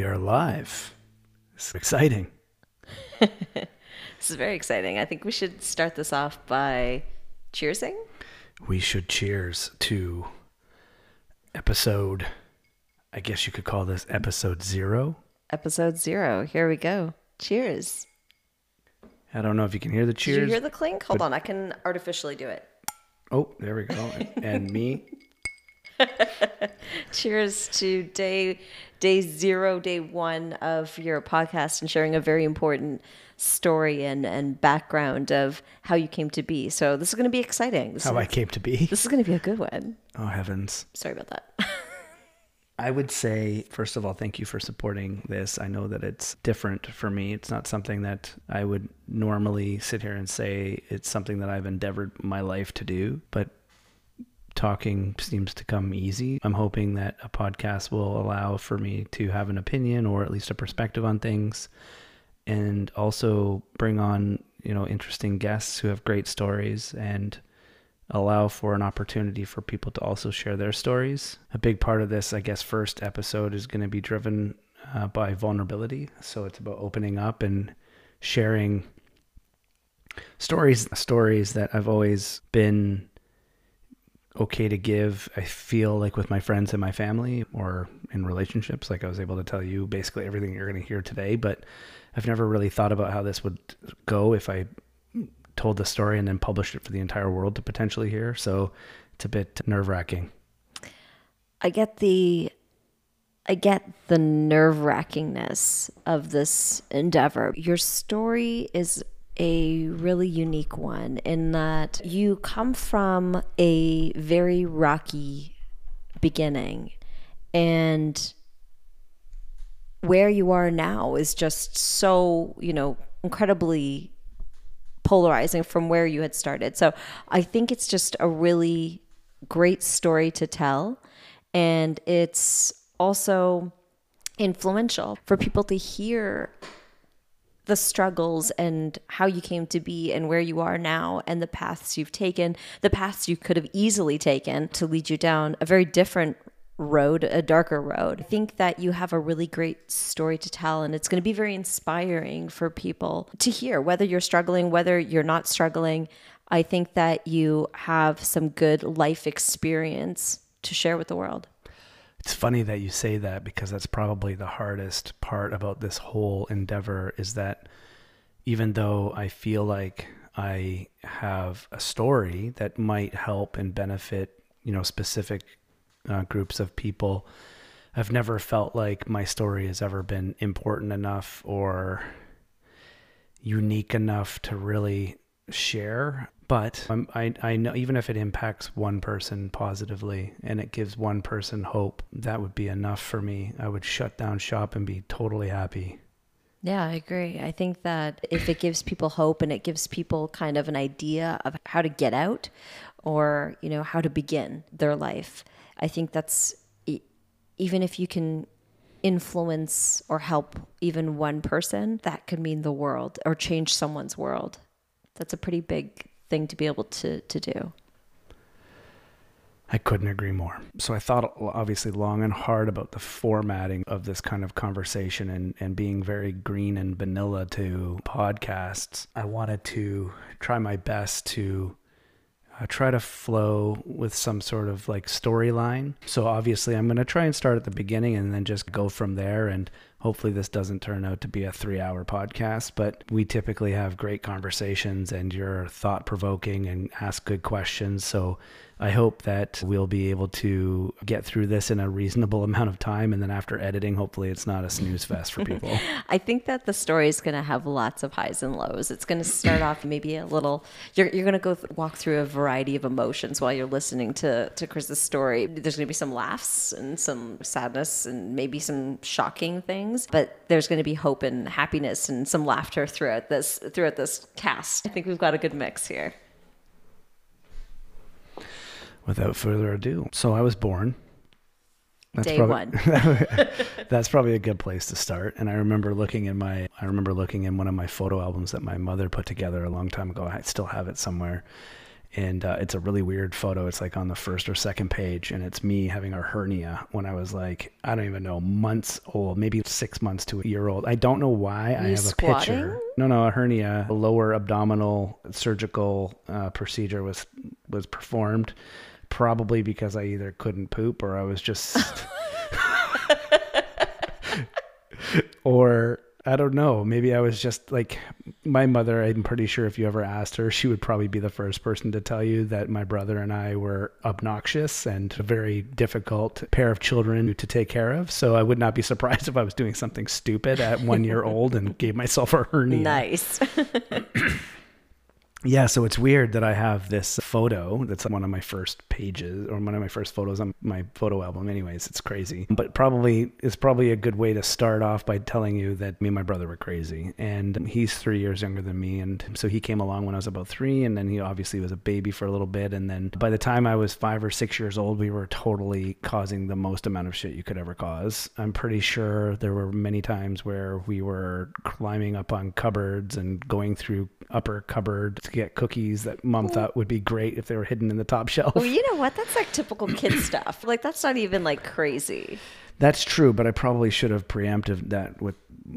We are live. It's exciting. This is very exciting. I think we should start this off by cheersing. We should cheers to episode, I guess you could call this episode zero. Episode zero. Here we go. Cheers. I don't know if you can hear the Did cheers. you hear the clink? Hold on. I can artificially do it. oh, there we go. and me. Cheers to day day zero, day one of your podcast and sharing a very important story and, and background of how you came to be. So this is going to be exciting. This, How I came to be. this is going to be a good one. Oh, heavens. Sorry about that. I would say, first of all, thank you for supporting this. I know that it's different for me. It's not something that I would normally sit here and say it's something that I've endeavored my life to do, but talking seems to come easy. I'm hoping that a podcast will allow for me to have an opinion or at least a perspective on things and also bring on, you know, interesting guests who have great stories and allow for an opportunity for people to also share their stories. A big part of this, I guess, first episode is going to be driven uh, by vulnerability. So it's about opening up and sharing stories, stories that I've always been okay to give. I feel like with my friends and my family or in relationships, like I was able to tell you basically everything you're going to hear today, but I've never really thought about how this would go if I told the story and then published it for the entire world to potentially hear. So it's a bit nerve wracking. I get the I get the nerve wrackingness of this endeavor. Your story is a really unique one in that you come from a very rocky beginning and where you are now is just so, you know, incredibly polarizing from where you had started. So I think it's just a really great story to tell. And it's also influential for people to hear the struggles and how you came to be and where you are now and the paths you've taken, the paths you could have easily taken to lead you down a very different road, a darker road. I think that you have a really great story to tell, and it's going to be very inspiring for people to hear, whether you're struggling, whether you're not struggling. I think that you have some good life experience to share with the world. It's funny that you say that because that's probably the hardest part about this whole endeavor is that even though I feel like I have a story that might help and benefit, you know, specific uh, groups of people, I've never felt like my story has ever been important enough or unique enough to really share. But um, I, I know even if it impacts one person positively and it gives one person hope, that would be enough for me. I would shut down shop and be totally happy. Yeah, I agree. I think that if it gives people hope and it gives people kind of an idea of how to get out or, you know, how to begin their life, I think that's even if you can influence or help even one person, that could mean the world or change someone's world. That's a pretty big thing to be able to to do. I couldn't agree more. So I thought obviously long and hard about the formatting of this kind of conversation and, and being very green and vanilla to podcasts. I wanted to try my best to uh, try to flow with some sort of like storyline. So obviously I'm going to try and start at the beginning and then just go from there and hopefully this doesn't turn out to be a 3-hour podcast, but we typically have great conversations and you're thought provoking and ask good questions. So I hope that we'll be able to get through this in a reasonable amount of time. And then after editing, hopefully it's not a snooze fest for people. I think that the story is going to have lots of highs and lows. It's going to start off maybe a little. You're, you're going to go th- walk through a variety of emotions while you're listening to to Chris's story. There's going to be some laughs and some sadness and maybe some shocking things, but there's going to be hope and happiness and some laughter throughout this throughout this cast. I think we've got a good mix here. Without further ado, so I was born. Day probably, one. that's probably a good place to start. And I remember looking in my, I remember looking in one of my photo albums that my mother put together a long time ago. I still have it somewhere. And uh, it's a really weird photo. It's like on the first or second page, and it's me having a hernia when I was like I don't even know months old, maybe six months to a year old. I don't know why I have squatting? a picture. No, no, a hernia, a lower abdominal surgical uh, procedure was was performed, probably because I either couldn't poop or I was just, or I don't know. Maybe I was just like my mother. I'm pretty sure if you ever asked her, she would probably be the first person to tell you that my brother and I were obnoxious and a very difficult pair of children to take care of. So I would not be surprised if I was doing something stupid at one year old and gave myself a hernia. Nice. Yeah, so it's weird that I have this photo that's one of my first pages or one of my first photos on my photo album. Anyways, it's crazy. But probably it's probably a good way to start off by telling you that me and my brother were crazy. And he's three years younger than me. And so he came along when I was about three. And then he obviously was a baby for a little bit. And then by the time I was five or six years old, we were totally causing the most amount of shit you could ever cause. I'm pretty sure there were many times where we were climbing up on cupboards and going through upper cupboard to get cookies that mom thought would be great if they were hidden in the top shelf. well, you know what? That's like typical kid stuff. Like that's not even like crazy. That's true, but I probably should have preempted that with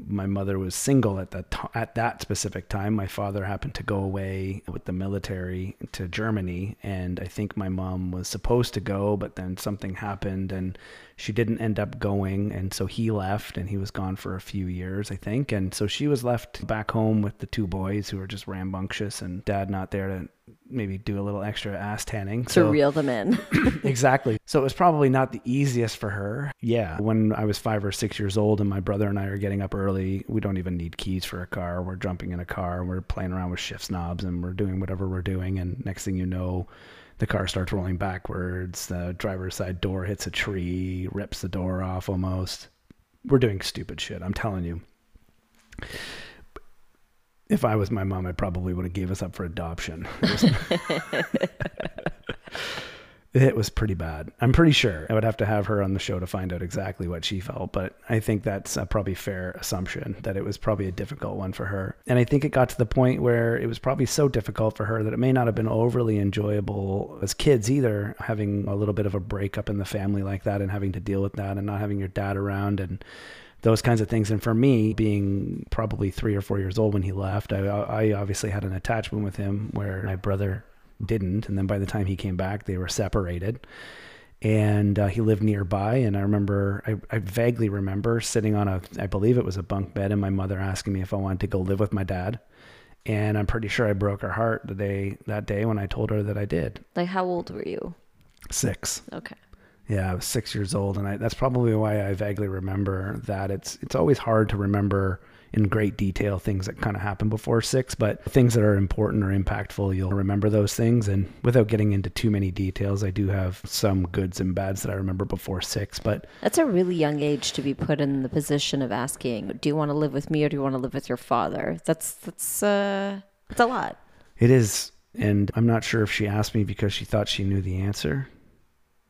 my mother was single at that at that specific time. My father happened to go away with the military to Germany, and I think my mom was supposed to go, but then something happened, and she didn't end up going, and so he left, and he was gone for a few years, I think, and so she was left back home with the two boys who were just rambunctious, and dad not there to maybe do a little extra ass tanning. To reel them in. exactly. So it was probably not the easiest for her. Yeah. When I was five or six years old and my brother and I are getting up early, we don't even need keys for a car. We're jumping in a car, we're playing around with shift knobs and we're doing whatever we're doing. And next thing you know, the car starts rolling backwards. The driver's side door hits a tree, rips the door off almost. We're doing stupid shit. I'm telling you. If I was my mom, I probably would have gave us up for adoption. It was pretty bad. I'm pretty sure I would have to have her on the show to find out exactly what she felt, but I think that's a probably fair assumption that it was probably a difficult one for her. And I think it got to the point where it was probably so difficult for her that it may not have been overly enjoyable as kids either, having a little bit of a breakup in the family like that and having to deal with that and not having your dad around and those kinds of things. And for me, being probably three or four years old when he left, I, I obviously had an attachment with him where my brother didn't. And then by the time he came back, they were separated. And uh, he lived nearby. And I remember, I, I vaguely remember sitting on a, I believe it was a bunk bed, and my mother asking me if I wanted to go live with my dad. And I'm pretty sure I broke her heart the day that day when I told her that I did. like how old were you? Six. Okay. Yeah, I was six years old, and I, that's probably why I vaguely remember that. It's it's always hard to remember in great detail things that kind of happened before six, but things that are important or impactful, you'll remember those things. And without getting into too many details, I do have some goods and bads that I remember before six. But That's a really young age to be put in the position of asking, "Do you want to live with me or do you want to live with your father?" That's that's uh, that's a lot. it is, and I'm not sure if she asked me because she thought she knew the answer.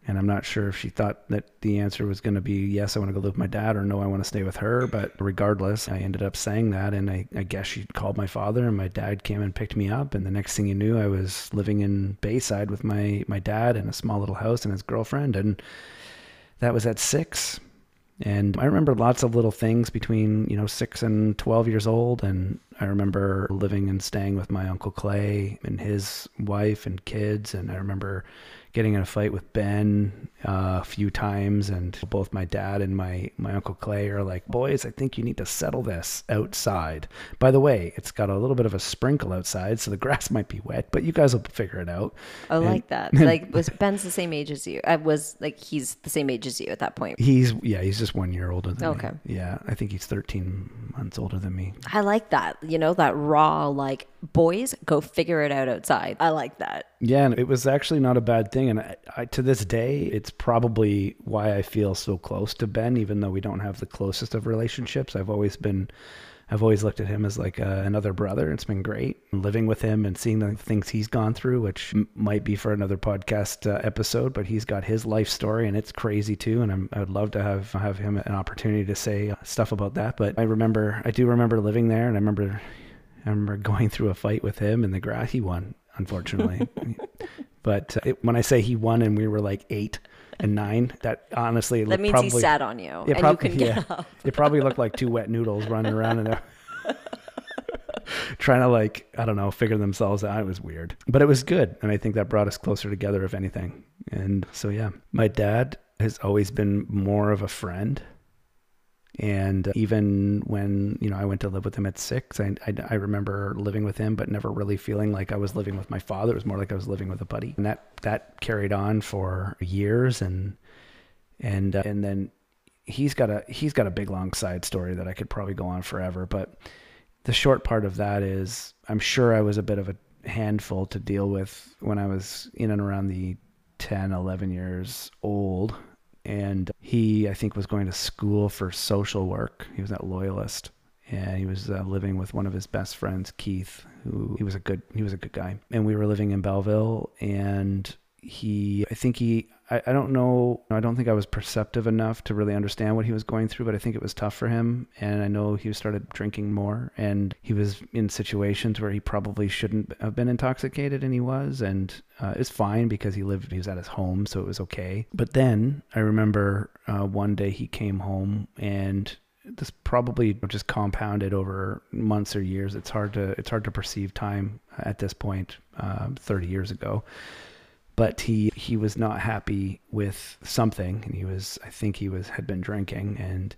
And I'm not sure if she thought that the answer was going to be yes, I want to go live with my dad, or no, I want to stay with her. But regardless, I ended up saying that. And I, I guess she called my father, and my dad came and picked me up. And the next thing you knew, I was living in Bayside with my, my dad in a small little house and his girlfriend. And that was at six. And I remember lots of little things between, you know, six and 12 years old. And I remember living and staying with my Uncle Clay and his wife and kids. And I remember getting in a fight with Ben uh, a few times. And both my dad and my, my Uncle Clay are like, boys, I think you need to settle this outside. By the way, it's got a little bit of a sprinkle outside, so the grass might be wet, but you guys will figure it out. I like that. Like was Ben's the same age as you? I was like he's the same age as you at that point. He's, yeah, he's just one year older than Okay. me. Yeah, I think he's 13 months older than me. I like that. You know that raw like boys go figure it out outside. I like that. Yeah, and it was actually not a bad thing. And I, I, to this day, it's probably why I feel so close to Ben, even though we don't have the closest of relationships. I've always been, I've always looked at him as like uh, another brother. It's been great living with him and seeing the things he's gone through, which m- might be for another podcast uh, episode. But he's got his life story, and it's crazy too. And I'm, I would love to have have him an opportunity to say uh, stuff about that. But I remember, I do remember living there, and I remember I remember going through a fight with him in the grass. He won unfortunately. but uh, it, when I say he won and we were like eight and nine, that honestly That means probably, he sat on you it and prob- you yeah. up. It probably looked like two wet noodles running around and trying to like I don't know figure themselves out. It was weird, but it was good, and I think that brought us closer together, if anything. And so yeah, my dad has always been more of a friend. And even when you know I went to live with him at six, I, I, I remember living with him, but never really feeling like I was living with my father. It was more like I was living with a buddy, and that that carried on for years. And and uh, and then he's got a he's got a big long side story that I could probably go on forever. But the short part of that is I'm sure I was a bit of a handful to deal with when I was in and around the 10, 11 years old. And he, I think, was going to school for social work. He was at Loyalist, and he was uh, living with one of his best friends, Keith, who he was a good he was a good guy. And we were living in Belleville, and he, I think he, I, I don't know, I don't think I was perceptive enough to really understand what he was going through, but I think it was tough for him. And I know he started drinking more, and he was in situations where he probably shouldn't have been intoxicated, and he was. And uh, it's fine because he lived, he was at his home, so it was okay. But then I remember uh, one day he came home and this probably just compounded over months or years. It's hard to it's hard to perceive time at this point, uh, 30 years ago. But he he was not happy with something, and he was I think he was had been drinking, and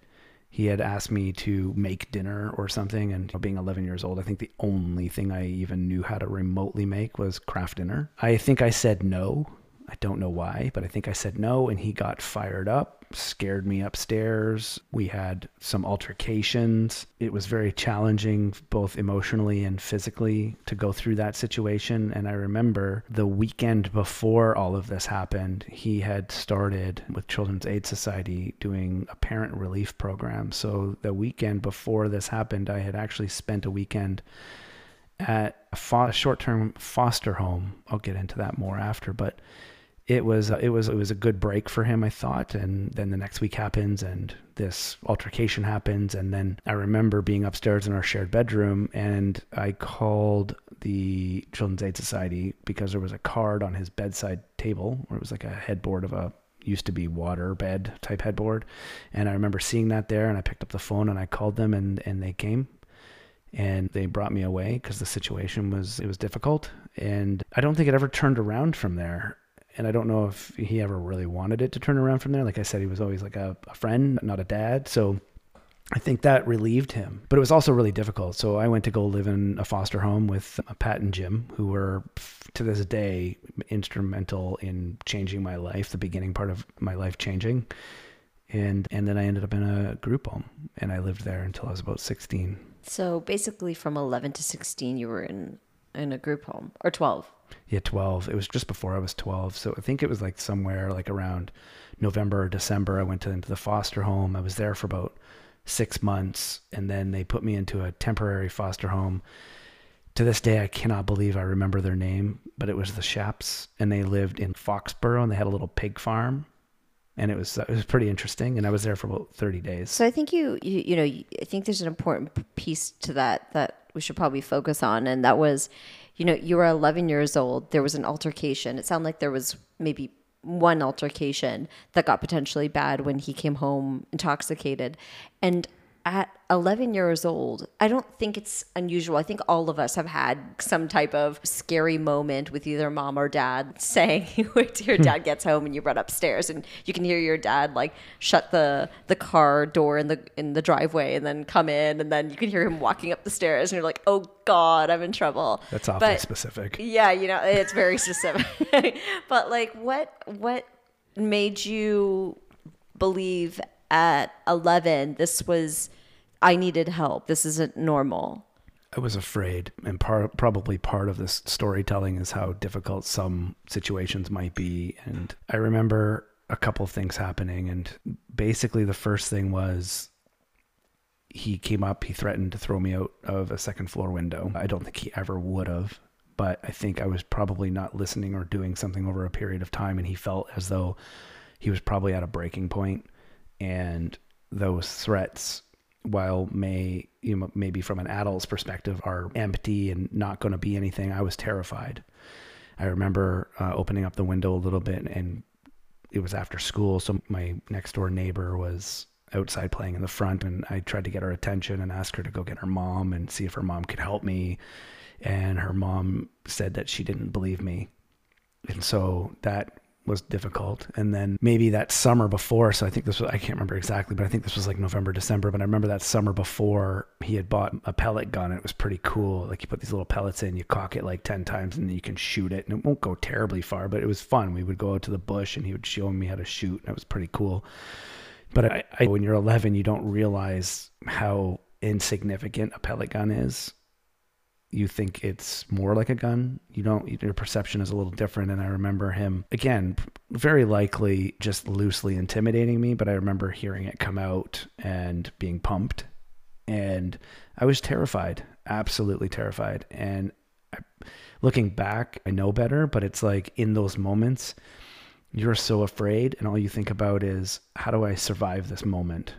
he had asked me to make dinner or something. And being 11 years old, I think the only thing I even knew how to remotely make was Kraft Dinner. I think I said no. I don't know why, but I think I said no, and he got fired up, scared me upstairs. We had some altercations. It was very challenging, both emotionally and physically, to go through that situation. And I remember the weekend before all of this happened, he had started with Children's Aid Society doing a parent relief program. So the weekend before this happened, I had actually spent a weekend at a fo- short-term foster home. I'll get into that more after, but it was it was it was a good break for him, I thought. And then the next week happens, and this altercation happens, and then I remember being upstairs in our shared bedroom, and I called the Children's Aid Society because there was a card on his bedside table, where it was like a headboard of a used to be water bed type headboard, and I remember seeing that there, and I picked up the phone and I called them, and and they came. And they brought me away because the situation was it was difficult. And i don't think it ever turned around from there and i don't know if he ever really wanted it to turn around from there like i said he was always like a, a friend not a dad so I think that relieved him, but it was also really difficult. So I went to go live in a foster home with Pat and Jim, who were to this day instrumental in changing my life, the beginning part of my life changing. And and then I ended up in a group home, and I lived there until I was about sixteen. So basically, from 11 to 16, you were in in a group home, or 12. Yeah, 12. It was just before I was 12. So I think it was like somewhere like around November or December. I went to, into the foster home. I was there for about six months. And then they put me into a temporary foster home. To this day, I cannot believe I remember their name, but it was the Shaps. And they lived in Foxboro and they had a little pig farm. And it was it was pretty interesting, and I was there for about thirty days. So I think you, you, you know, I think there's an important piece to that that we should probably focus on, and that was, you know, you were 11 years old. There was an altercation. It sounded like there was maybe one altercation that got potentially bad when he came home intoxicated, and at 11 years old, I don't think it's unusual. I think all of us have had some type of scary moment with either mom or dad saying, wait till your dad gets home and you run upstairs and you can hear your dad like shut the, the car door in the, in the driveway and then come in and then you can hear him walking up the stairs and you're like, oh God, I'm in trouble. That's awfully But- specific. Yeah, you know, it's very specific. but like what what made you believe at 11 this was I needed help. This isn't normal. I was afraid, and part, probably part of this storytelling is how difficult some situations might be. And I remember a couple things happening, and basically the first thing was he came up, he threatened to throw me out of a second floor window. I don't think he ever would have, but I think I was probably not listening or doing something over a period of time, and he felt as though he was probably at a breaking point, and those threats while may you know maybe from an adult's perspective are empty and not going to be anything, I was terrified. I remember uh, opening up the window a little bit and it was after school, so my next door neighbor was outside playing in the front and I tried to get her attention and ask her to go get her mom and see if her mom could help me and her mom said that she didn't believe me. And so that was difficult. And then maybe that summer before, so I think this was, I can't remember exactly, but I think this was like November, December. But I remember that summer before he had bought a pellet gun. It was pretty cool. Like you put these little pellets in, you cock it like 10 times and then you can shoot it. And it won't go terribly far, but it was fun. We would go out to the bush and he would show me how to shoot. And it was pretty cool. But I, I, when you're 11, you don't realize how insignificant a pellet gun is you think it's more like a gun. You don't, your perception is a little different. And I remember him, again, very likely just loosely intimidating me, but I remember hearing it come out and being pumped. And I was terrified, absolutely terrified. And I, looking back, I know better, but it's like in those moments, you're so afraid, and all you think about is, how do I survive this moment?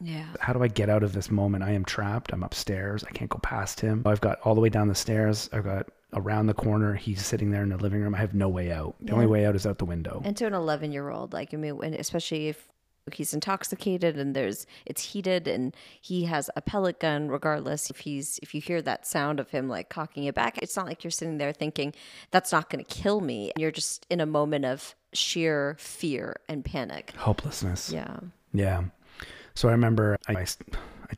Yeah. How do I get out of this moment? I am trapped. I'm upstairs. I can't go past him. I've got all the way down the stairs. I've got around the corner. He's sitting there in the living room. I have no way out. The yeah. only way out is out the window. And to an 11 year old, like, I mean, especially if he's intoxicated and there's it's heated and he has a pellet gun regardless if he's if you hear that sound of him like cocking it back it's not like you're sitting there thinking that's not going to kill me you're just in a moment of sheer fear and panic hopelessness yeah yeah so I remember, I,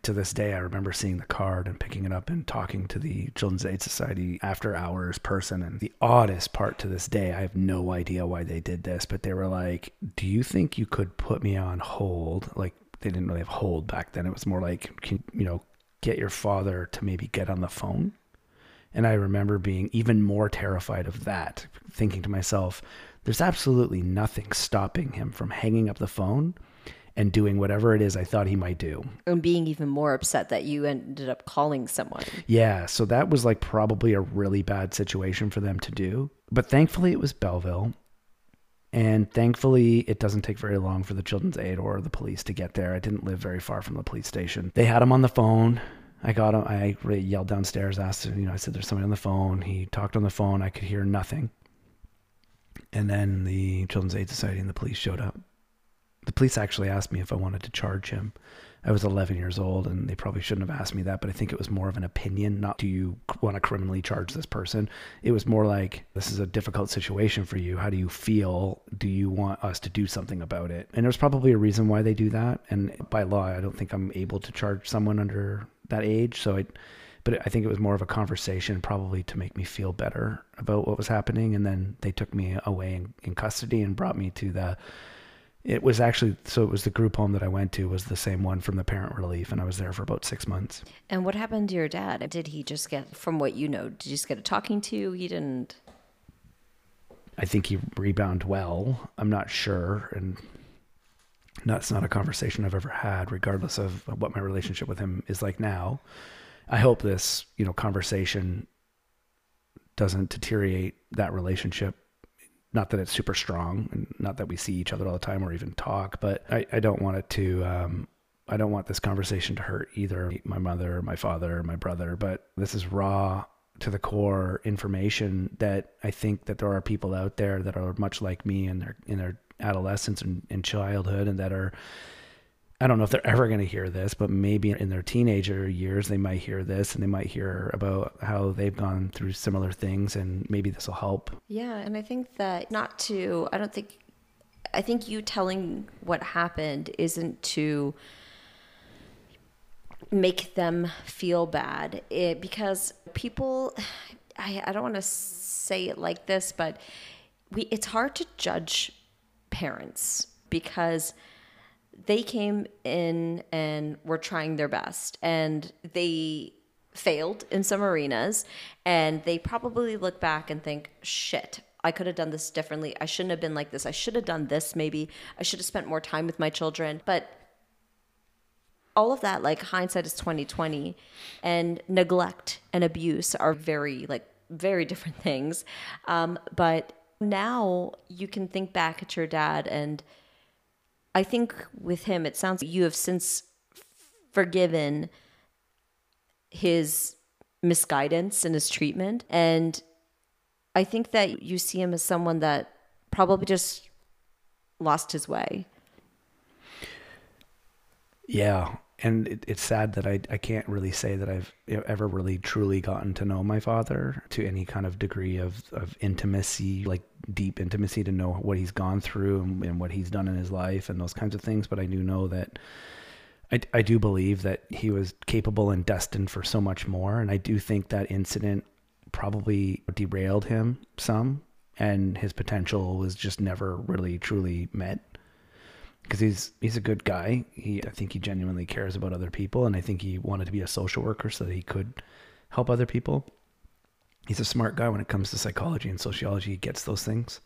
to this day, I remember seeing the card and picking it up and talking to the Children's Aid Society after hours person. And the oddest part to this day, I have no idea why they did this, but they were like, Do you think you could put me on hold? Like, they didn't really have hold back then. It was more like, can, you know, get your father to maybe get on the phone. And I remember being even more terrified of that, thinking to myself, there's absolutely nothing stopping him from hanging up the phone and doing whatever it is I thought he might do. And being even more upset that you ended up calling someone. Yeah. So that was like probably a really bad situation for them to do. But thankfully, it was Belleville. And thankfully, it doesn't take very long for the Children's Aid or the police to get there. I didn't live very far from the police station. They had him on the phone. I got him. I yelled downstairs, asked him, you know, I said, there's somebody on the phone. He talked on the phone. I could hear nothing. And then the Children's Aid Society and the police showed up the police actually asked me if I wanted to charge him. I was 11 years old and they probably shouldn't have asked me that, but I think it was more of an opinion, not do you want to criminally charge this person? It was more like, this is a difficult situation for you. How do you feel? Do you want us to do something about it? And there's probably a reason why they do that. And by law, I don't think I'm able to charge someone under that age. So I, but I think it was more of a conversation, probably to make me feel better about what was happening. And then they took me away in, in custody and brought me to the it was actually so it was the group home that I went to was the same one from the parent relief and I was there for about 6 months. And what happened to your dad? Did he just get from what you know, did he just get a talking to? He didn't I think he rebound well. I'm not sure and that's not a conversation I've ever had regardless of what my relationship with him is like now. I hope this, you know, conversation doesn't deteriorate that relationship not that it's super strong and not that we see each other all the time or even talk, but I, I don't want it to, um, I don't want this conversation to hurt either my mother, my father, my brother, but this is raw to the core information that I think that there are people out there that are much like me in their, in their adolescence and, and childhood and that are, I don't know if they're ever going to hear this, but maybe in their teenager years, they might hear this and they might hear about how they've gone through similar things and maybe this will help. Yeah. And I think that not to, I don't think, I think you telling what happened isn't to make them feel bad it, because people, I, I don't want to say it like this, but we, it's hard to judge parents because they came in and were trying their best and they failed in some arenas and they probably look back and think shit I could have done this differently. I shouldn't have been like this. I should have done this maybe. I should have spent more time with my children. But all of that like hindsight is 2020 and neglect and abuse are very like very different things. Um, but now you can think back at your dad and I think with him, it sounds you have since forgiven his misguidance and his treatment. And I think that you see him as someone that probably just lost his way. Yeah. And it, it's sad that I, I can't really say that I've ever really truly gotten to know my father to any kind of degree of, of intimacy, like deep intimacy to know what he's gone through and, and what he's done in his life and those kinds of things. But I do know that I, I do believe that he was capable and destined for so much more. And I do think that incident probably derailed him some and his potential was just never really truly met because he's he's a good guy. He I think he genuinely cares about other people, and I think he wanted to be a social worker so that he could help other people. He's a smart guy when it comes to psychology and sociology. He gets those things.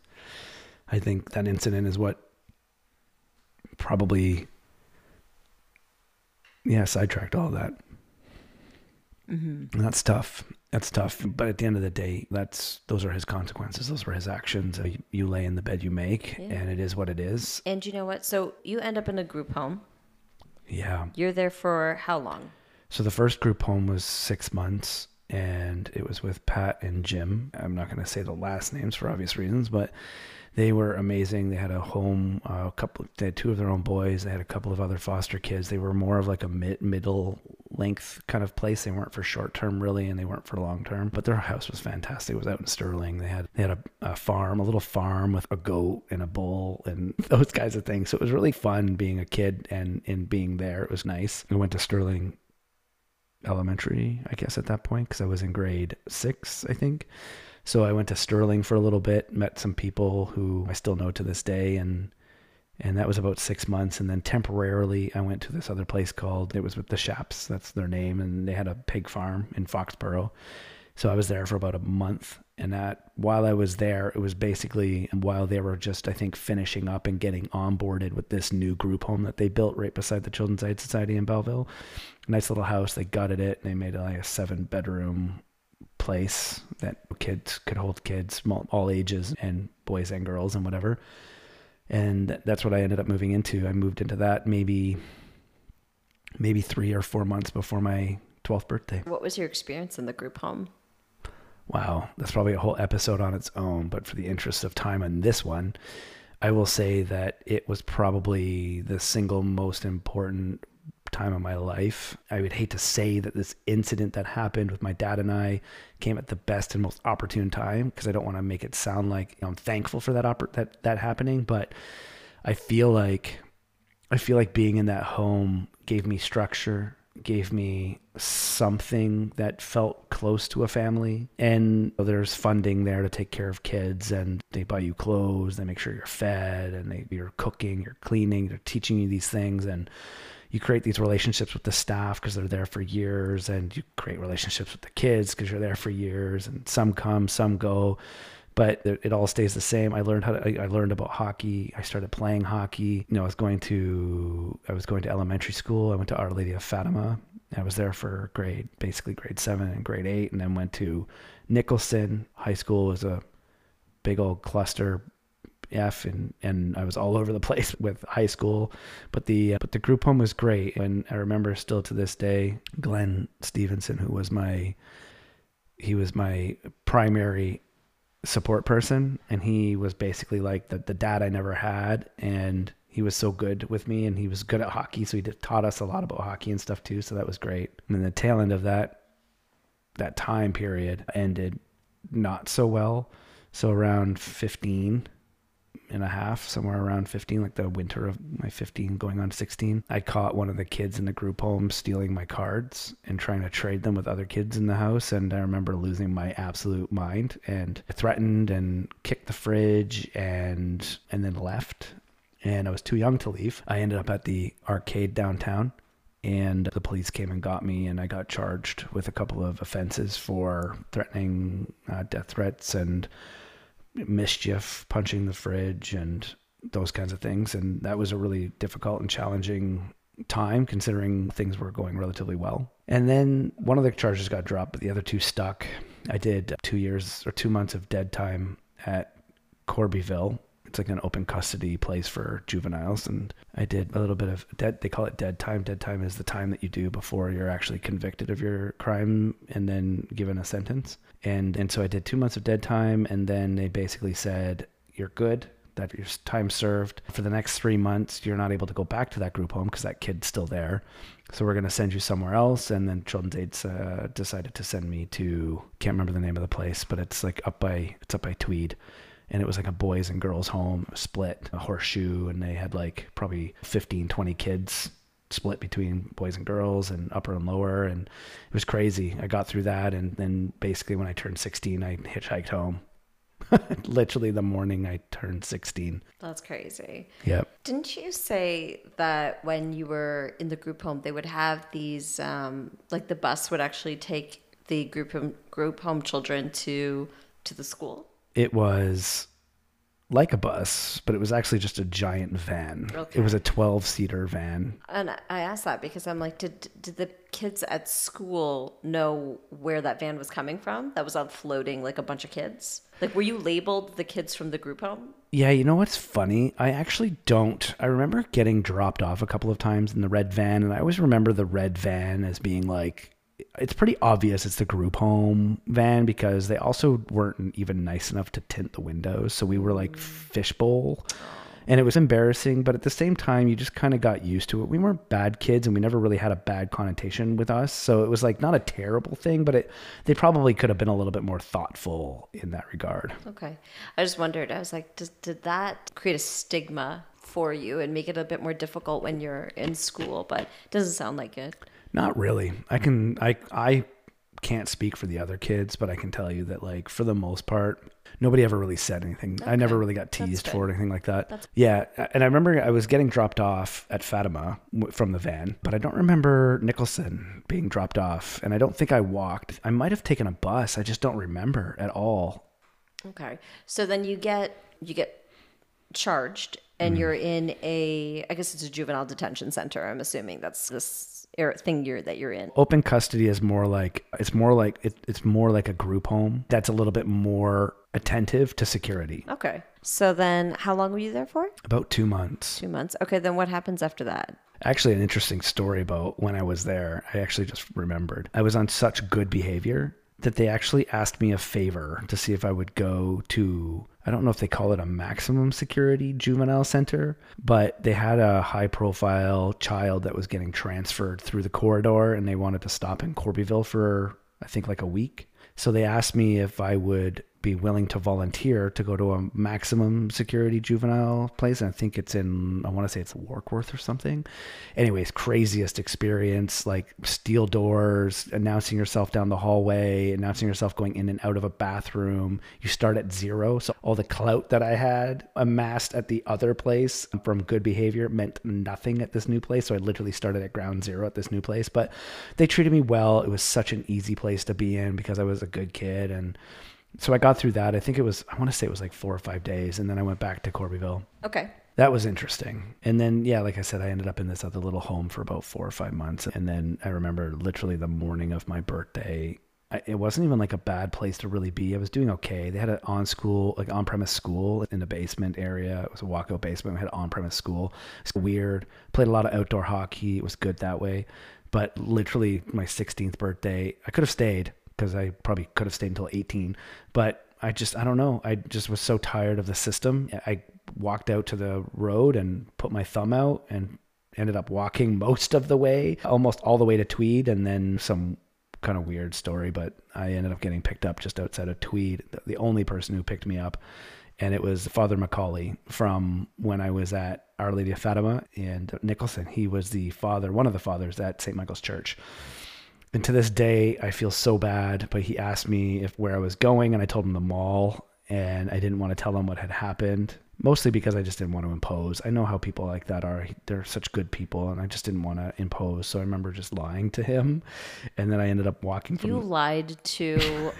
I think that incident is what probably yeah sidetracked all that. Mm-hmm. that's tough. That's tough. But at the end of the day, that's those are his consequences. Those were his actions. You, you lay in the bed you make, yeah. and it is what it is. And you know what? So you end up in a group home. Yeah. You're there for how long? So the first group home was six months, and it was with Pat and Jim. I'm not going to say the last names for obvious reasons, but they were amazing. They had a home, uh, a couple. They had two of their own boys. They had a couple of other foster kids. They were more of like a mid middle length kind of place. They weren't for short term really, and they weren't for long term. But their house was fantastic. It was out in Stirling. They had they had a, a farm, a little farm with a goat and a bull and those kinds of things. So it was really fun being a kid and and being there. It was nice. We went to Stirling elementary, I guess, at that point because I was in grade six, I think. So I went to Stirling for a little bit, met some people who I still know to this day, and and that was about six months. And then temporarily, I went to this other place called it was with the Shaps, that's their name, and they had a pig farm in Foxboro. So I was there for about a month, and that while I was there, it was basically while they were just I think finishing up and getting onboarded with this new group home that they built right beside the Children's Aid Society in Belleville. Nice little house. They gutted it. And they made it like a seven bedroom place that kids could hold kids all ages and boys and girls and whatever. And that's what i ended up moving into. I moved into that maybe maybe three or four months before my 12th birthday. What was your experience in the group home? Wow that's probably a whole episode on its own but for the interest of time on this one i will say that it was probably the single most important time of my life. I would hate to say that this incident that happened with my dad and I came at the best and most opportune time because I don't want to make it sound like you know, I'm thankful for that that that happening, but I feel like I feel like being in that home gave me structure, gave me something that felt close to a family. And there's funding there to take care of kids, and they buy you clothes, they make sure you're fed, and they, you're cooking, you're cleaning, they're teaching you these things. And you create these relationships with the staff because they're there for years and you create relationships with the kids because you're there for years and some come some go but it, all stays the same. I learned how to I, learned about hockey. I started playing hockey. You know i was going to i was going to elementary school. I went to our lady of fatima. I was there for grade basically grade seven and grade eight and then went to nicholson. High school was a big old cluster F and and I was all over the place with high school, but the uh, but the group home was great. And I remember still to this day, Glenn Stevenson, who was my he was my primary support person, and he was basically like the the dad I never had, and he was so good with me, and he was good at hockey, so he taught us a lot about hockey and stuff too. So that was great. And then the tail end of that that time period ended not so well. So around 15, and a half, somewhere around 15, like the winter of my 15 going on 16, I caught one of the kids in the group home stealing my cards and trying to trade them with other kids in the house. And I remember losing my absolute mind and threatened and kicked the fridge and, and then left. And I was too young to leave. I ended up at the arcade downtown and the police came and got me and i got charged with a couple of offenses for threatening uh, death threats and mischief, punching the fridge, and those kinds of things. And that was a really difficult and challenging time considering things were going relatively well. And then one of the charges got dropped, but the other two stuck. I did two years or two months of dead time at Corbyville It's like an open custody place for juveniles. And I did a little bit of dead, they call it dead time. Dead time is the time that you do before you're actually convicted of your crime and then given a sentence. And, and so I did two months of dead time. And then they basically said, you're good that your time served for the next three months you're not able to go back to that group home because that kid's still there so we're going to send you somewhere else and then children's aids uh, decided to send me to can't remember the name of the place but it's like up by it's up by tweed and it was like a boys and girls home split a horseshoe and they had like probably 15 20 kids split between boys and girls and upper and lower and it was crazy i got through that and then basically when i turned 16 i hitchhiked home literally the morning I turned 16. That's crazy. Yep. Didn't you say that when you were in the group home, they would have these, um, like the bus would actually take the group home, group home children to to the school? It was like a bus, but it was actually just a giant van. Okay. It was a 12 seater van. And I asked that because I'm like, did did the kids at school know where that van was coming from? That was on floating like a bunch of kids. Like, were you labeled the kids from the group home? Yeah, you know what's funny? I actually don't. I remember getting dropped off a couple of times in the red van, and I always remember the red van as being like, it's pretty obvious it's the group home van because they also weren't even nice enough to tint the windows. So we were like mm. fishbowl. And it was embarrassing, but at the same time, you just kind of got used to it. We weren't bad kids, and we never really had a bad connotation with us. So it was like not a terrible thing, but it they probably could have been a little bit more thoughtful in that regard. Okay. I just wondered, I was like, does, did that create a stigma for you and make it a bit more difficult when you're in school? But it doesn't sound like it. Not really. I can I I can't speak for the other kids, but I can tell you that like for the most part, nobody ever really said anything. I never really got teased for anything like that. yeah, and I remember I was getting dropped off at Fatima from the van, but I don't remember Nicholson being dropped off, and I don't think I walked. I might have taken a bus. I just don't remember at all. Okay. So then you get you get charged and mm-hmm. you're in a I guess it's a juvenile detention center. I'm assuming that's this er- thing you're that you're in. Open custody is more like it's more like it, it's more like a group home that's a little bit more attentive to security. Okay. So then how long were you there for? About two months. 2 months. Okay, then what happens after that? Actually, an interesting story about when I was there. I actually just remembered. I was on such good behavior that they actually asked me a favor to see if I would go to, I don't know if they call it a maximum security juvenile center, but they had a high profile child that was getting transferred through the corridor and they wanted to stop in Corbyville for, I think, like a week. So they asked me if I would be willing to volunteer to go to a maximum security juvenile place. And I think it's in, I want to say it's Warkworth or something. Anyways, craziest experience like steel doors, announcing yourself down the hallway, announcing yourself going in and out of a bathroom. You start at zero. So all the clout that I had amassed at the other place from good behavior meant nothing at this new place. So I literally started at ground zero at this new place. But they treated me well. It was such an easy place to be in because I was a good kid. And so I got through that. I think it was, I want to say it was like four or five days. And then I went back to Corbyville. Okay. That was interesting. And then, yeah, like I said, I ended up in this other little home for about four or five months. And then I remember literally the morning of my birthday, I, it wasn't even like a bad place to really be. I was doing okay. They had an on school, like on premise school in the basement area. It was a walkout basement. We had on premise school. It's weird. Played a lot of outdoor hockey. It was good that way. But literally, my 16th birthday, I could have stayed because I probably could have stayed until 18. But I just, I don't know. I just was so tired of the system. I walked out to the road and put my thumb out and ended up walking most of the way, almost all the way to Tweed, and then some kind of weird story, but I ended up getting picked up just outside of Tweed. The- only person who picked me up, and it was Father Macaulay from when I was at Our Lady of Fatima and Nicholson. He was the father, one of the fathers at St. Michael's Church. And to this day, I feel so bad. But he asked me if where I was going, and I told him the mall, and I didn't want to tell him what had happened. Mostly because I just didn't want to impose. I know how people like that are. They're such good people, and I just didn't want to impose. So I remember just lying to him, and then I ended up walking from You lied to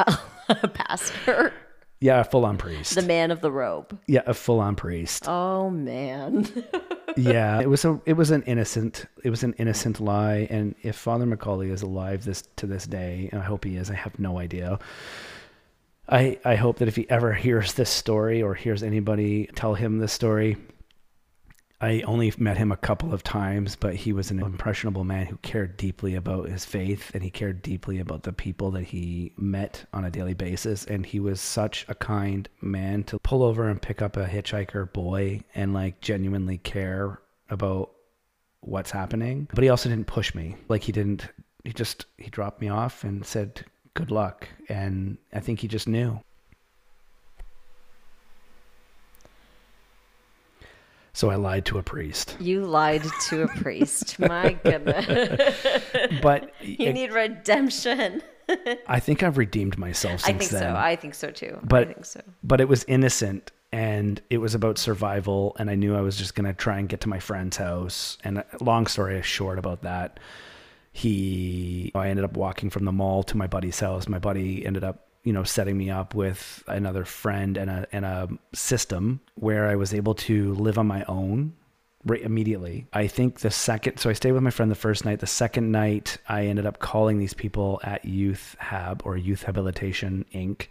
a pastor, yeah, a full on priest. the man of the robe. yeah, a full on priest. Oh man. yeah, it was a it was an innocent it was an innocent lie, and if Father Macaulay is alive this to this day, and I hope he is, I have no idea. I, I hope that if he ever hears this story or hears anybody tell him this story, I only met him a couple of times, but he was an impressionable man who cared deeply about his faith and he cared deeply about the people that he met on a daily basis. And he was such a kind man to pull over and pick up a hitchhiker boy and like genuinely care about what's happening. But he also didn't push me. Like he didn't, he just, he dropped me off and said, good luck. And I think he just knew. So I lied to a priest. You lied to a priest. My goodness. But you need redemption. I think I've redeemed myself since I think then. so. I think so too. But- I think so. but it was innocent and it was about survival and i knew i was just going to try and get to my friend's house and uh, long story short about that he i ended up walking from the mall to my buddy's house my buddy ended up you know setting me up with another friend and a and a system where i was able to live on my own right immediately. I think the second, so I stayed with my friend the first night. The second night, I ended up calling these people at Youth Hab or Youth Habilitation Inc.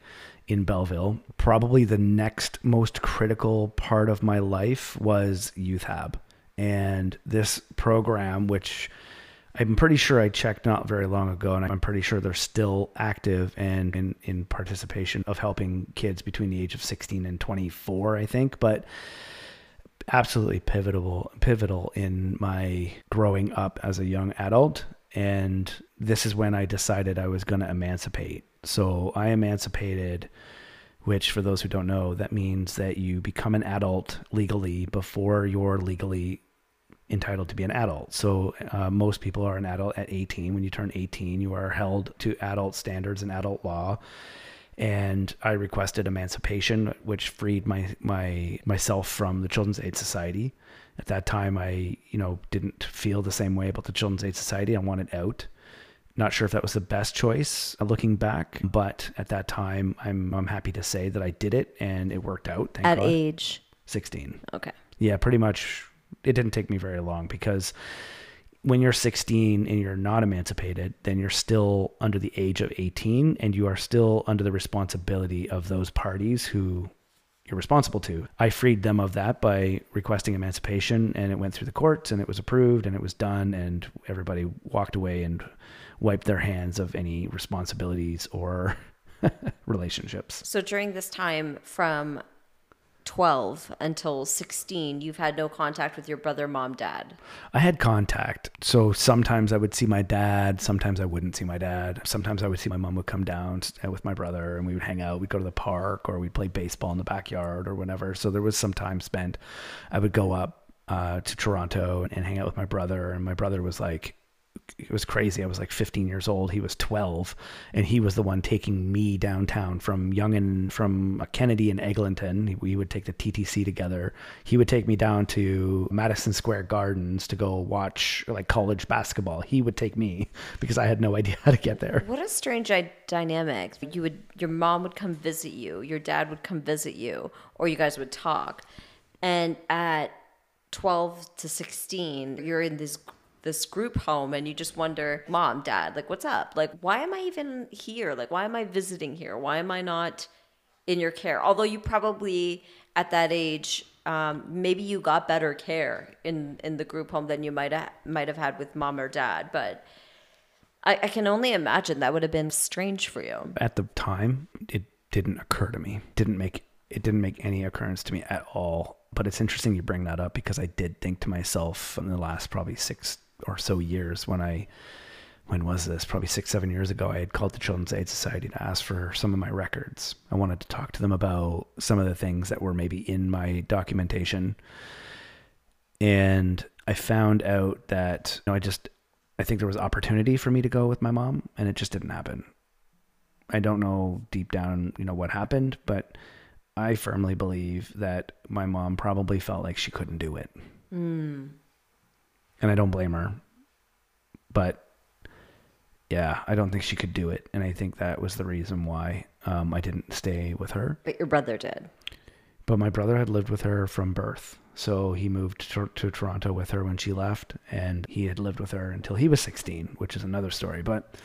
in Belleville. Probably the next most critical part of my life was Youth Hab. And this program, which I'm pretty sure I checked not very long ago, and I'm pretty sure they're still active and in, in participation of helping kids between the age of 16 and 24, I think. But absolutely pivotal pivotal in my growing up as a young adult and this is when I decided I was going to emancipate. So I emancipated which for those who don't know that means that you become an adult legally before you're legally entitled to be an adult. So uh, most people are an adult at 18. When you turn 18, you are held to adult standards and adult law and I requested emancipation, which freed my my myself from the Children's Aid Society. At that time, I you know didn't feel the same way about the Children's Aid Society. I wanted out. Not sure if that was the best choice uh, looking back, but at that time, I'm I'm happy to say that I did it and it worked out. Thank At God. age. 16. Okay. Yeah, pretty much. It didn't take me very long because when you're 16 and you're not emancipated, then you're still under the age of 18 and you are still under the responsibility of those parties who you're responsible to. I freed them of that by requesting emancipation and it went through the courts and it was approved and it was done and everybody walked away and wiped their hands of any responsibilities or relationships. So during this time from 12 until 16, you've had no contact with your brother, mom, dad. I had contact. So sometimes I would see my dad. Sometimes I wouldn't see my dad. Sometimes I would see my mom would come down uh, with my brother and we would hang out. We'd go to the park or we'd play baseball in the backyard or whatever. So there was some time spent. I would go up uh, to Toronto and, and hang out with my brother. And my brother was like, it was crazy. I was like 15 years old. He was 12, and he was the one taking me downtown from Yonge and from Kennedy and Eglinton. We would take the TTC together. He would take me down to Madison Square Gardens to go watch like college basketball. He would take me because I had no idea how to get there. What a strange dynamic. You would your mom would come visit you, your dad would come visit you, or you guys would talk. And at 12 to 16, you're in this this group home and you just wonder, "Mom, dad, like what's up? Like why am I even here? Like why am I visiting here? Why am I not in your care?" Although you probably at that age um, maybe you got better care in in the group home than you might have might have had with mom or dad, but I, I can only imagine that would have been strange for you. At the time, it didn't occur to me. Didn't make it didn't make any occurrence to me at all. But it's interesting you bring that up because I did think to myself in the last probably six or so years when I when was this? Probably six, seven years ago, I had called the Children's Aid Society to ask for some of my records. I wanted to talk to them about some of the things that were maybe in my documentation. And I found out that you know, I just I think there was opportunity for me to go with my mom and it just didn't happen. I don't know deep down, you know, what happened, but I firmly believe that my mom probably felt like she couldn't do it. Hmm. And I don't blame her. But yeah, I don't think she could do it. And I think that was the reason why um, I didn't stay with her. But your brother did. But my brother had lived with her from birth. So he moved to, to Toronto with her when she left, and he had lived with her until he was 16, which is another story. But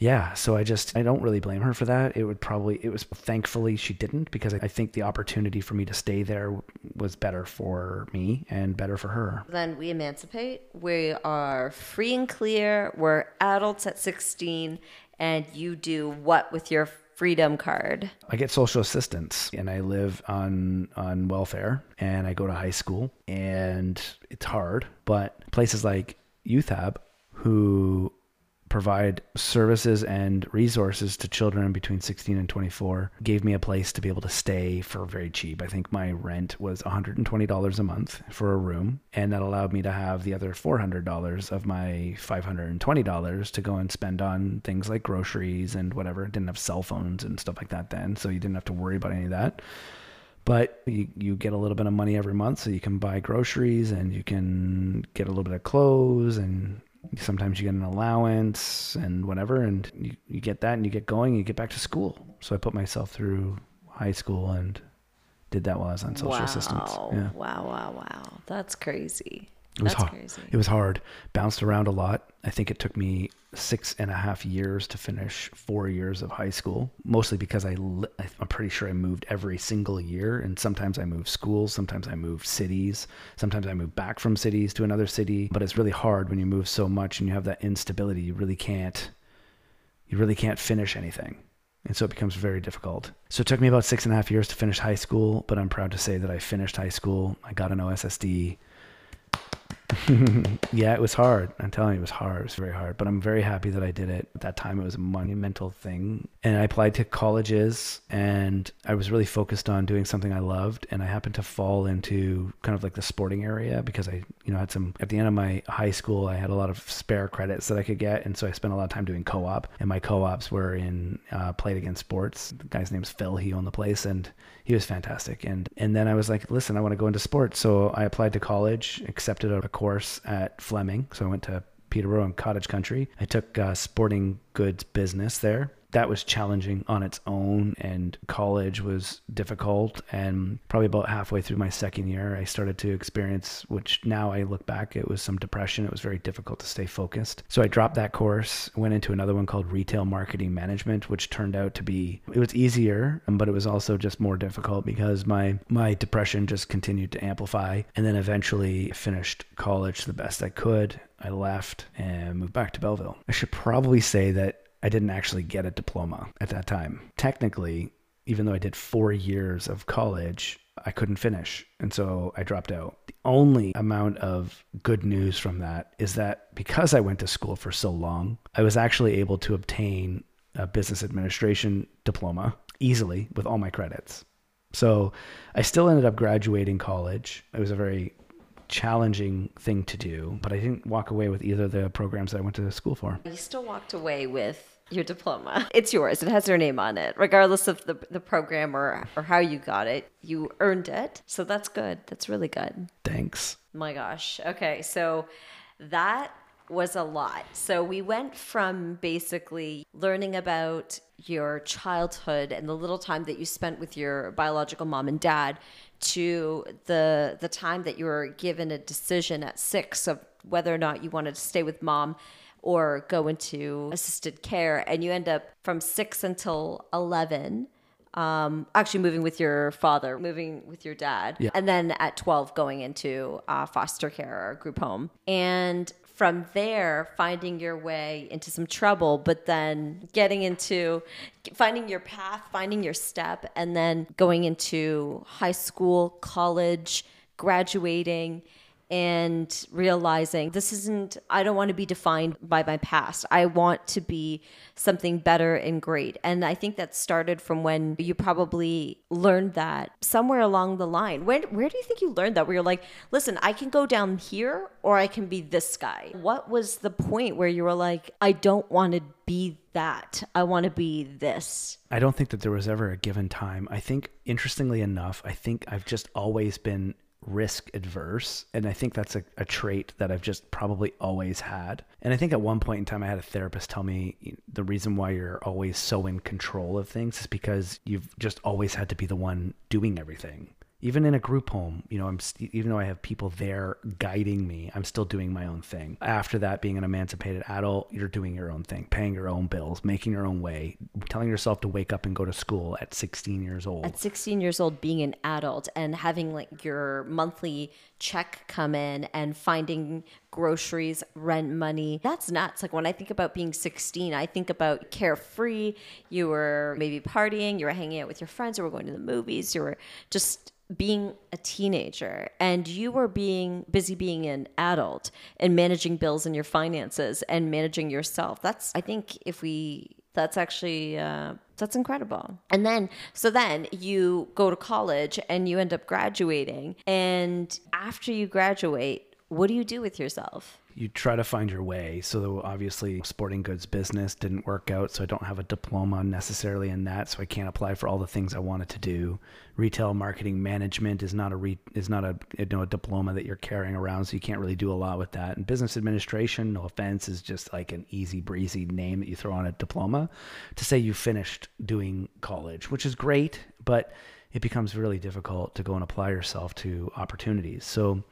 yeah, so I just I don't really blame her for that. It would probably it was thankfully she didn't because I think the opportunity for me to stay there was better for me and better for her. Then we emancipate. We are free and clear. We're adults at 16 and you do what with your freedom card? I get social assistance and I live on on welfare and I go to high school and it's hard, but places like Youth Hab who provide services and resources to children between 16 and 24 gave me a place to be able to stay for very cheap. I think my rent was $120 a month for a room, and that allowed me to have the other $400 of my $520 to go and spend on things like groceries and whatever. Didn't have cell phones and stuff like that then, so you didn't have to worry about any of that but you, you get a little bit of money every month so you can buy groceries and you can get a little bit of clothes and sometimes you get an allowance and whatever and you, you get that and you get going and you get back to school so i put myself through high school and did that while i was on social wow. assistance yeah. Wow, wow, wow. That's crazy. It was That's hard. crazy. it was hard. Bounced around a lot. I think it took me six and a half years to finish four years of high school mostly because i li- i'm pretty sure i moved every single year. And sometimes i moved schools sometimes i moved cities sometimes i moved back from cities to another city. But it's really hard when you move so much and you have that instability. You really can't you really can't finish anything. And so it becomes very difficult. So it took me about six and a half years to finish high school but i'm proud to say that i finished high school. I got an ossd yeah, it was hard. I'm telling you, it was hard. It was very hard, but I'm very happy that I did it. At that time, it was a monumental thing. And I applied to colleges and I was really focused on doing something I loved. And I happened to fall into kind of like the sporting area because I, you know, had some, at the end of my high school, I had a lot of spare credits that I could get. And so I spent a lot of time doing co op. And my co ops were in, uh, Play It Again Sports. The guy's name's Phil. He owned the place and he was fantastic. And, and then I was like, listen, I want to go into sports. So I applied to college, accepted a course at Fleming. So I went to Peterborough and Cottage Country. I took uh, sporting goods business there. That was challenging on its own, and college was difficult. And probably about halfway through my second year, I started to experience, which now I look back, it was some depression. It was very difficult to stay focused. So I dropped that course, went into another one called Retail Marketing Management, which turned out to be it was easier, um, but it was also just more difficult because my my depression just continued to amplify. And then eventually finished college the best I could. I left and moved back to Belleville. I should probably say that I didn't actually get a diploma at that time. Technically, even though I did four years of college, I couldn't finish. And so I dropped out. The only amount of good news from that is that because I went to school for so long, I was actually able to obtain a business administration diploma easily with all my credits. So I still ended up graduating college. It was a very challenging thing to do, but I didn't walk away with either of the programs that I went to school for. You still walked away with your diploma. It's yours. It has your name on it, regardless of the, the program or, or how you got it. You earned it. So that's good. That's really good. Thanks. My gosh. Okay. So that was a lot. So we went from basically learning about your childhood and the little time that you spent with your biological mom and dad to the the time that you were given a decision at 6 of whether or not you wanted to stay with mom or go into assisted care and you end up from 6 until 11 um, actually moving with your father, moving with your dad, Yeah. and then at 12 going into uh, foster care or group home. And from there, finding your way into some trouble, but then getting into finding your path, finding your step, and then going into high school, college, graduating and realizing this isn't i don't want to be defined by my past. I want to be something better and great. And i think that started from when you probably learned that somewhere along the line. Where, where do you think you learned that? Where you're like listen i can go down here or i can be this guy. What was the point where you were like i don't want to be that. I want to be this I don't think that there was ever a given time. I think, interestingly enough, I think I've just always been risk adverse. And I think that's a, a trait that I've just probably always had. And I think at one point in time, I had a therapist tell me the reason why you're always so in control of things is because you've just always had to be the one doing everything. Even in a group home, you know, I'm st- even though I have people there guiding me, I'm still doing my own thing. After that, being an emancipated adult, you're doing your own thing, paying your own bills, making your own way, telling yourself to wake up and go to school at 16 years old. At 16 years old, being an adult and having like your monthly check come in and finding groceries, rent money. That's nuts. Like when I think about being 16, I think about carefree. You were maybe partying, you were hanging out with your friends, you were going to the movies, you were just being a teenager and you were being busy being an adult and managing bills and your finances and managing yourself. That's I think if we that's actually uh, that's incredible and then so then you go to college and you end up graduating and after you graduate what do you do with yourself you try to find your way. So obviously, sporting goods business didn't work out. So I don't have a diploma necessarily in that. So I can't apply for all the things I wanted to do. Retail marketing management is not a re, is not a you know a diploma that you're carrying around. So you can't really do a lot with that. And business administration, no offense, is just like an easy breezy name that you throw on a diploma to say you finished doing college, which is great, but it becomes really difficult to go and apply yourself to opportunities. So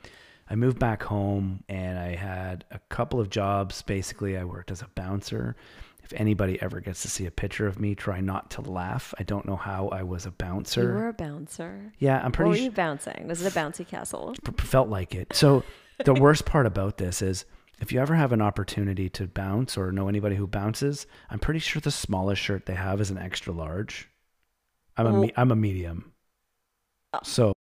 I moved back home and I had a couple of jobs. Basically, I worked as a bouncer. If anybody ever gets to see a picture of me, try not to laugh. I don't know how I was a bouncer. You were a bouncer. Yeah, I'm pretty. What were you bouncing? Was it a bouncy castle? felt like it. So the worst part about this is if you ever have an opportunity to bounce or know anybody who bounces, I'm pretty sure the smallest shirt they have is an extra large. I'm a me- I'm a medium. Oh. So